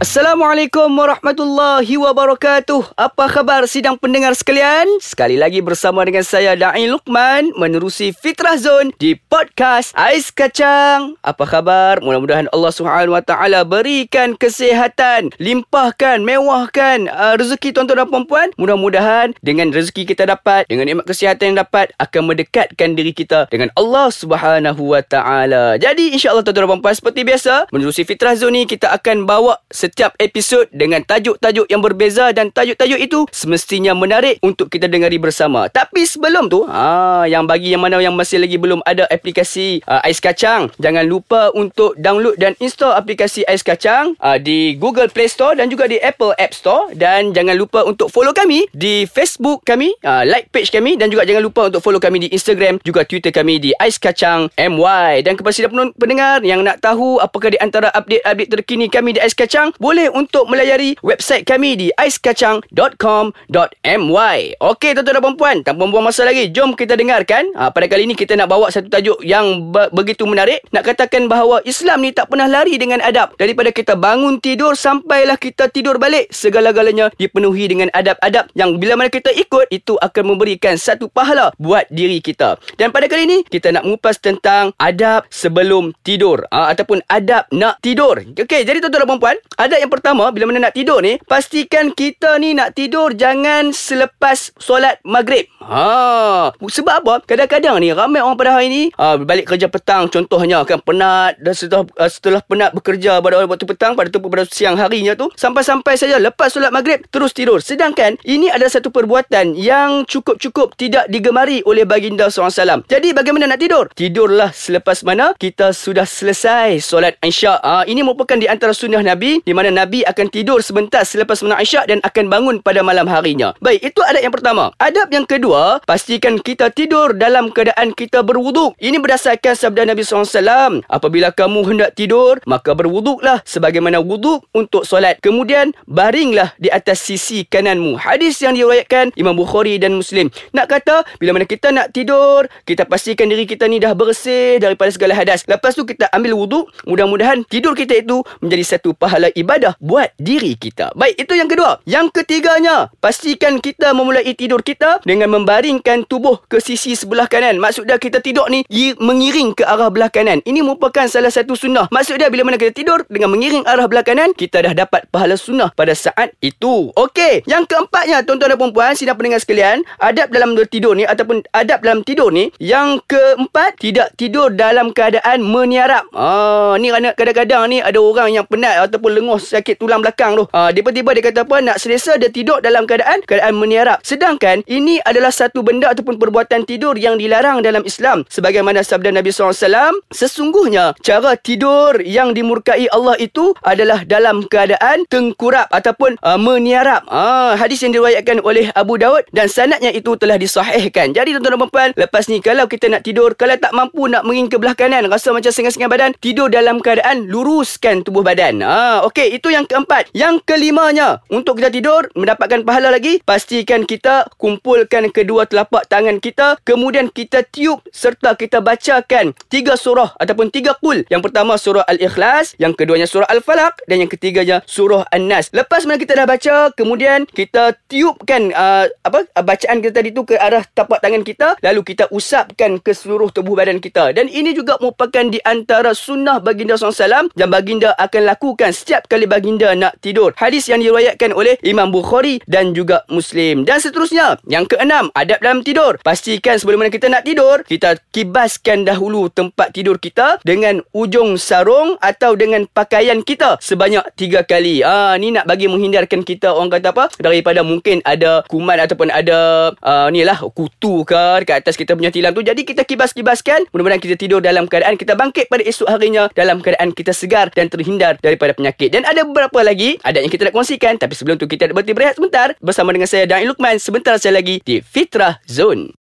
Assalamualaikum warahmatullahi wabarakatuh. Apa khabar sidang pendengar sekalian? Sekali lagi bersama dengan saya Da'i Luqman menerusi Fitrah Zone di podcast Ais Kacang. Apa khabar? Mudah-mudahan Allah Subhanahu Wa Taala berikan kesihatan, limpahkan, mewahkan uh, rezeki tuan-tuan dan puan-puan. Mudah-mudahan dengan rezeki kita dapat, dengan nikmat kesihatan yang dapat akan mendekatkan diri kita dengan Allah Subhanahu Wa Taala. Jadi insya-Allah tuan-tuan dan puan-puan seperti biasa menerusi Fitrah Zone ni kita akan bawa setiap episod dengan tajuk-tajuk yang berbeza dan tajuk-tajuk itu semestinya menarik untuk kita dengari bersama. Tapi sebelum tu, ha, yang bagi yang mana yang masih lagi belum ada aplikasi uh, Ais Kacang, jangan lupa untuk download dan install aplikasi Ais Kacang uh, di Google Play Store dan juga di Apple App Store dan jangan lupa untuk follow kami di Facebook kami, uh, like page kami dan juga jangan lupa untuk follow kami di Instagram juga Twitter kami di Ais Kacang MY. Dan kepada sidang pendengar yang nak tahu apakah di antara update-update terkini kami di Ais Kacang, boleh untuk melayari website kami di aiskacang.com.my. Okey tuan-tuan dan puan tanpa buang masa lagi, jom kita dengarkan. Ha, pada kali ini kita nak bawa satu tajuk yang be- begitu menarik. Nak katakan bahawa Islam ni tak pernah lari dengan adab. Daripada kita bangun tidur sampailah kita tidur balik, segala-galanya dipenuhi dengan adab-adab yang bila mana kita ikut, itu akan memberikan satu pahala buat diri kita. Dan pada kali ini, kita nak mengupas tentang adab sebelum tidur. Ha, ataupun adab nak tidur. Okey, jadi tuan-tuan dan puan Adab yang pertama bila mana nak tidur ni, pastikan kita ni nak tidur jangan selepas solat maghrib. Ha, sebab apa? Kadang-kadang ni ramai orang pada hari ni ha, balik kerja petang contohnya kan penat dan setelah uh, setelah penat bekerja pada waktu petang pada tu pada siang harinya tu sampai-sampai saja lepas solat maghrib terus tidur. Sedangkan ini adalah satu perbuatan yang cukup-cukup tidak digemari oleh baginda SAW. Jadi bagaimana nak tidur? Tidurlah selepas mana kita sudah selesai solat Isyak. Ha, ini merupakan di antara sunnah Nabi di mana Nabi akan tidur sebentar selepas menang Isyak dan akan bangun pada malam harinya. Baik, itu adab yang pertama. Adab yang kedua, pastikan kita tidur dalam keadaan kita berwuduk. Ini berdasarkan sabda Nabi SAW. Apabila kamu hendak tidur, maka berwuduklah sebagaimana wuduk untuk solat. Kemudian, baringlah di atas sisi kananmu. Hadis yang diriwayatkan Imam Bukhari dan Muslim. Nak kata, bila mana kita nak tidur, kita pastikan diri kita ni dah bersih daripada segala hadas. Lepas tu kita ambil wuduk. Mudah-mudahan tidur kita itu menjadi satu pahala ibadah buat diri kita. Baik, itu yang kedua. Yang ketiganya, pastikan kita memulai tidur kita dengan membaringkan tubuh ke sisi sebelah kanan. Maksudnya kita tidur ni mengiring ke arah belah kanan. Ini merupakan salah satu sunnah. Maksudnya bila mana kita tidur dengan mengiring arah belah kanan, kita dah dapat pahala sunnah pada saat itu. Okey, yang keempatnya tuan-tuan dan puan-puan, sidang pendengar sekalian, adab dalam tidur ni ataupun adab dalam tidur ni, yang keempat tidak tidur dalam keadaan meniarap. Ah, ni kadang-kadang ni ada orang yang penat ataupun lenguh sakit tulang belakang tu. Ah, tiba-tiba dia kata apa nak selesa dia tidur dalam keadaan keadaan meniarap. Sedangkan ini adalah satu benda ataupun perbuatan tidur yang dilarang dalam Islam. Sebagaimana sabda Nabi SAW, sesungguhnya cara tidur yang dimurkai Allah itu adalah dalam keadaan tengkurap ataupun uh, meniarap. Ah, hadis yang diriwayatkan oleh Abu Daud dan sanadnya itu telah disahihkan. Jadi tuan-tuan dan puan, lepas ni kalau kita nak tidur, kalau tak mampu nak menging ke belah kanan, rasa macam sengat-sengat badan, tidur dalam keadaan luruskan tubuh badan. Ah, okey, itu yang keempat. Yang kelimanya, untuk kita tidur mendapatkan pahala lagi, pastikan kita kumpulkan kedua telapak tangan kita, kemudian kita tiup serta kita bacakan tiga surah ataupun tiga kul. Yang pertama surah Al-Ikhlas, yang keduanya surah Al-Falaq dan yang ketiganya surah An-Nas. Lepas mana kita dah baca, kemudian kita tiupkan uh, apa bacaan kita tadi tu ke arah tapak tangan kita, lalu kita usapkan ke seluruh tubuh badan kita. Dan ini juga merupakan di antara sunnah baginda SAW dan baginda akan lakukan setiap kali baginda nak tidur. Hadis yang diriwayatkan oleh Imam Bukhari dan juga Muslim. Dan seterusnya, yang keenam, adab dalam tidur. Pastikan sebelum mana kita nak tidur, kita kibaskan dahulu tempat tidur kita dengan ujung sarung atau dengan pakaian kita sebanyak tiga kali. Ah, ni nak bagi menghindarkan kita orang kata apa? Daripada mungkin ada kuman ataupun ada uh, ni lah kutu ke dekat atas kita punya tilam tu. Jadi kita kibas-kibaskan. Mudah-mudahan kita tidur dalam keadaan kita bangkit pada esok harinya dalam keadaan kita segar dan terhindar daripada penyakit. Dan ada beberapa lagi ada yang kita nak kongsikan. Tapi sebelum tu kita nak berhenti berehat sebentar bersama dengan saya Dain Lukman. Sebentar saya lagi di Fitrah Zone.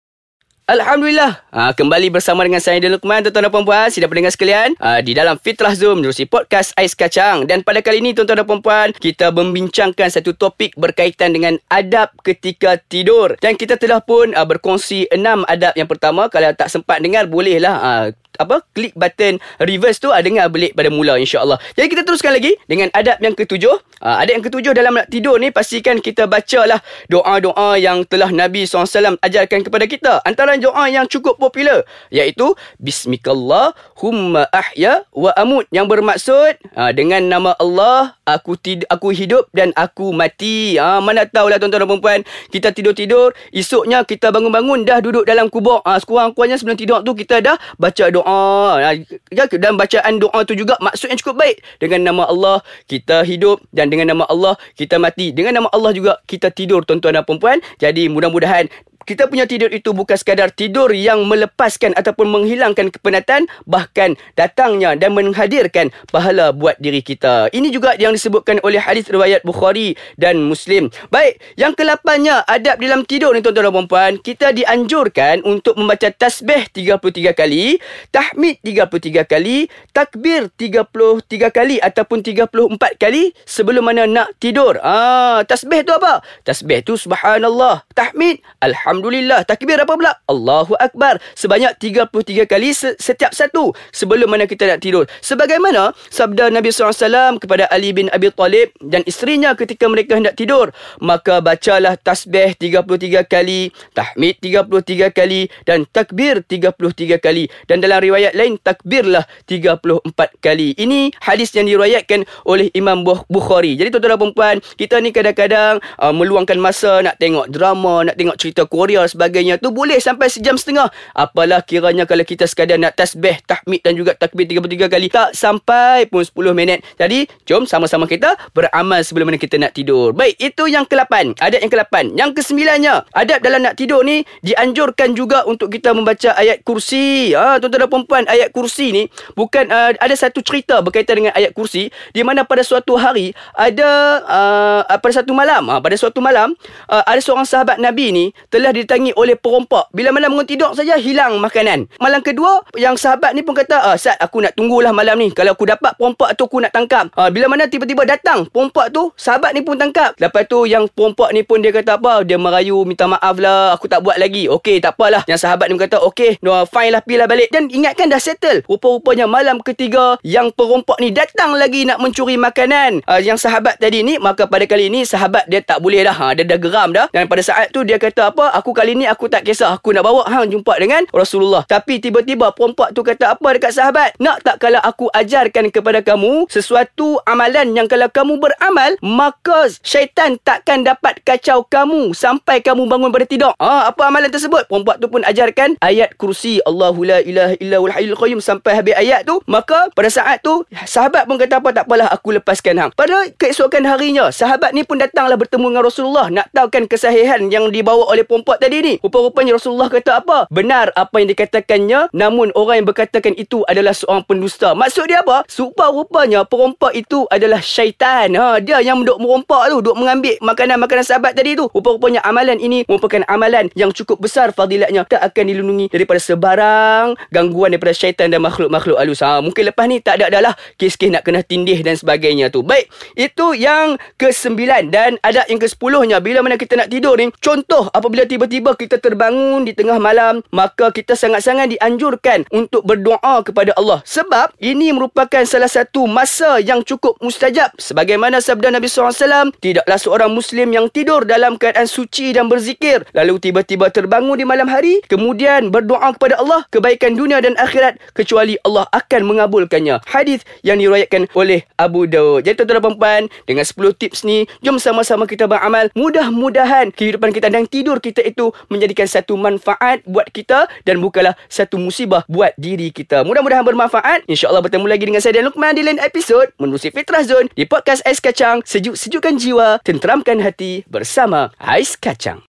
Alhamdulillah. Ha, Kembali bersama dengan saya Dan Lukman. Tuan-tuan dan puan-puan Sidang pendengar sekalian ha, Di dalam Fitrah Zoom Menerusi podcast Ais Kacang. Dan pada kali ini Tuan-tuan dan puan-puan Kita membincangkan Satu topik berkaitan dengan Adab ketika tidur. Dan kita telah pun uh, Berkongsi enam adab. Yang pertama Kalau tak sempat dengar Bolehlah uh, apa klik button reverse tu uh, dengar belik pada mula insyaallah. Jadi kita teruskan lagi dengan adab yang ketujuh. Uh, adab yang ketujuh dalam nak tidur ni pastikan kita bacalah doa-doa yang telah Nabi SAW ajarkan kepada kita. Antara doa yang cukup popular iaitu bismikallahumma ahya wa amut yang bermaksud uh, dengan nama Allah aku tid- aku hidup dan aku mati. Ah uh, mana tahulah tuan-tuan dan puan kita tidur-tidur esoknya kita bangun-bangun dah duduk dalam kubur. Ah uh, sekurang-kurangnya sebelum tidur tu kita dah baca doa doa. Ya, dan bacaan doa tu juga maksud yang cukup baik. Dengan nama Allah kita hidup. Dan dengan nama Allah kita mati. Dengan nama Allah juga kita tidur tuan-tuan dan puan-puan. Jadi mudah-mudahan kita punya tidur itu bukan sekadar tidur yang melepaskan ataupun menghilangkan kepenatan bahkan datangnya dan menghadirkan pahala buat diri kita. Ini juga yang disebutkan oleh hadis riwayat Bukhari dan Muslim. Baik, yang kelapannya adab dalam tidur ni tuan-tuan dan puan-puan, kita dianjurkan untuk membaca tasbih 33 kali, tahmid 33 kali, takbir 33 kali ataupun 34 kali sebelum mana nak tidur. Ah, tasbih tu apa? Tasbih tu subhanallah, tahmid alhamdulillah Alhamdulillah. Takbir apa pula? Allahu Akbar. Sebanyak 33 kali setiap satu sebelum mana kita nak tidur. Sebagaimana sabda Nabi SAW kepada Ali bin Abi Talib dan isterinya ketika mereka hendak tidur. Maka bacalah tasbih 33 kali, tahmid 33 kali dan takbir 33 kali. Dan dalam riwayat lain, takbirlah 34 kali. Ini hadis yang diriwayatkan oleh Imam Bukhari. Jadi tuan-tuan dan perempuan, kita ni kadang-kadang uh, meluangkan masa nak tengok drama, nak tengok cerita Quran Korea sebagainya tu boleh sampai sejam setengah. Apalah kiranya kalau kita sekadar nak tasbih, tahmid dan juga takbir 33 kali. Tak sampai pun 10 minit. Jadi, jom sama-sama kita beramal sebelum mana kita nak tidur. Baik, itu yang ke-8. Adab yang ke-8. Yang ke-9-nya, adab dalam nak tidur ni dianjurkan juga untuk kita membaca ayat kursi. Ha, tuan-tuan dan perempuan, ayat kursi ni bukan uh, ada satu cerita berkaitan dengan ayat kursi di mana pada suatu hari ada uh, pada satu malam, uh, pada suatu malam uh, ada seorang sahabat Nabi ni telah didatangi oleh perompak. Bila malam bangun tidur saja hilang makanan. Malam kedua yang sahabat ni pun kata, ah, "Sat, aku nak tunggulah malam ni. Kalau aku dapat perompak tu aku nak tangkap." Ah, bila mana tiba-tiba datang perompak tu, sahabat ni pun tangkap. Lepas tu yang perompak ni pun dia kata apa? Dia merayu minta maaf lah, aku tak buat lagi. Okey, tak apalah. Yang sahabat ni kata, "Okey, no fine lah pilah balik." Dan ingatkan dah settle. Rupa-rupanya malam ketiga yang perompak ni datang lagi nak mencuri makanan. Ah, yang sahabat tadi ni, maka pada kali ini sahabat dia tak boleh dah. Ha, dia dah geram dah. Dan pada saat tu dia kata apa? Aku kali ni aku tak kisah aku nak bawa hang jumpa dengan Rasulullah. Tapi tiba-tiba perempuan tu kata apa dekat sahabat? Nak tak kalau aku ajarkan kepada kamu sesuatu amalan yang kalau kamu beramal maka syaitan takkan dapat kacau kamu sampai kamu bangun pada tidur. Ah, apa amalan tersebut? Perempuan tu pun ajarkan ayat kursi Allahu la ilaha illa hayyul qayyum sampai habis ayat tu. Maka pada saat tu sahabat pun kata apa tak apalah aku lepaskan hang. Pada keesokan harinya sahabat ni pun datanglah bertemu dengan Rasulullah nak tahu kan kesahihan yang dibawa oleh perempuan buat tadi ni. Rupa-rupanya Rasulullah kata apa? Benar apa yang dikatakannya. Namun orang yang berkatakan itu adalah seorang pendusta. Maksud dia apa? Rupa-rupanya perompak itu adalah syaitan. Ha, dia yang duk merompak tu. Duk mengambil makanan-makanan sahabat tadi tu. Rupa-rupanya amalan ini merupakan amalan yang cukup besar fadilatnya. Tak akan dilindungi daripada sebarang gangguan daripada syaitan dan makhluk-makhluk halus. Ha, mungkin lepas ni tak ada adalah kes-kes nak kena tindih dan sebagainya tu. Baik. Itu yang ke-9 dan ada yang ke-10nya. Bila mana kita nak tidur ni. Contoh apabila tiba tiba-tiba kita terbangun di tengah malam, maka kita sangat-sangat dianjurkan untuk berdoa kepada Allah. Sebab ini merupakan salah satu masa yang cukup mustajab. Sebagaimana sabda Nabi SAW, tidaklah seorang Muslim yang tidur dalam keadaan suci dan berzikir. Lalu tiba-tiba terbangun di malam hari, kemudian berdoa kepada Allah, kebaikan dunia dan akhirat, kecuali Allah akan mengabulkannya. Hadis yang diriwayatkan oleh Abu Daud. Jadi tuan-tuan dan perempuan, dengan 10 tips ni, jom sama-sama kita beramal. Mudah-mudahan kehidupan kita dan tidur kita itu itu menjadikan satu manfaat buat kita dan bukanlah satu musibah buat diri kita. Mudah-mudahan bermanfaat. InsyaAllah bertemu lagi dengan saya dan Luqman di lain episod menerusi Fitrah Zone di podcast Ais Kacang. Sejuk-sejukkan jiwa, tenteramkan hati bersama Ais Kacang.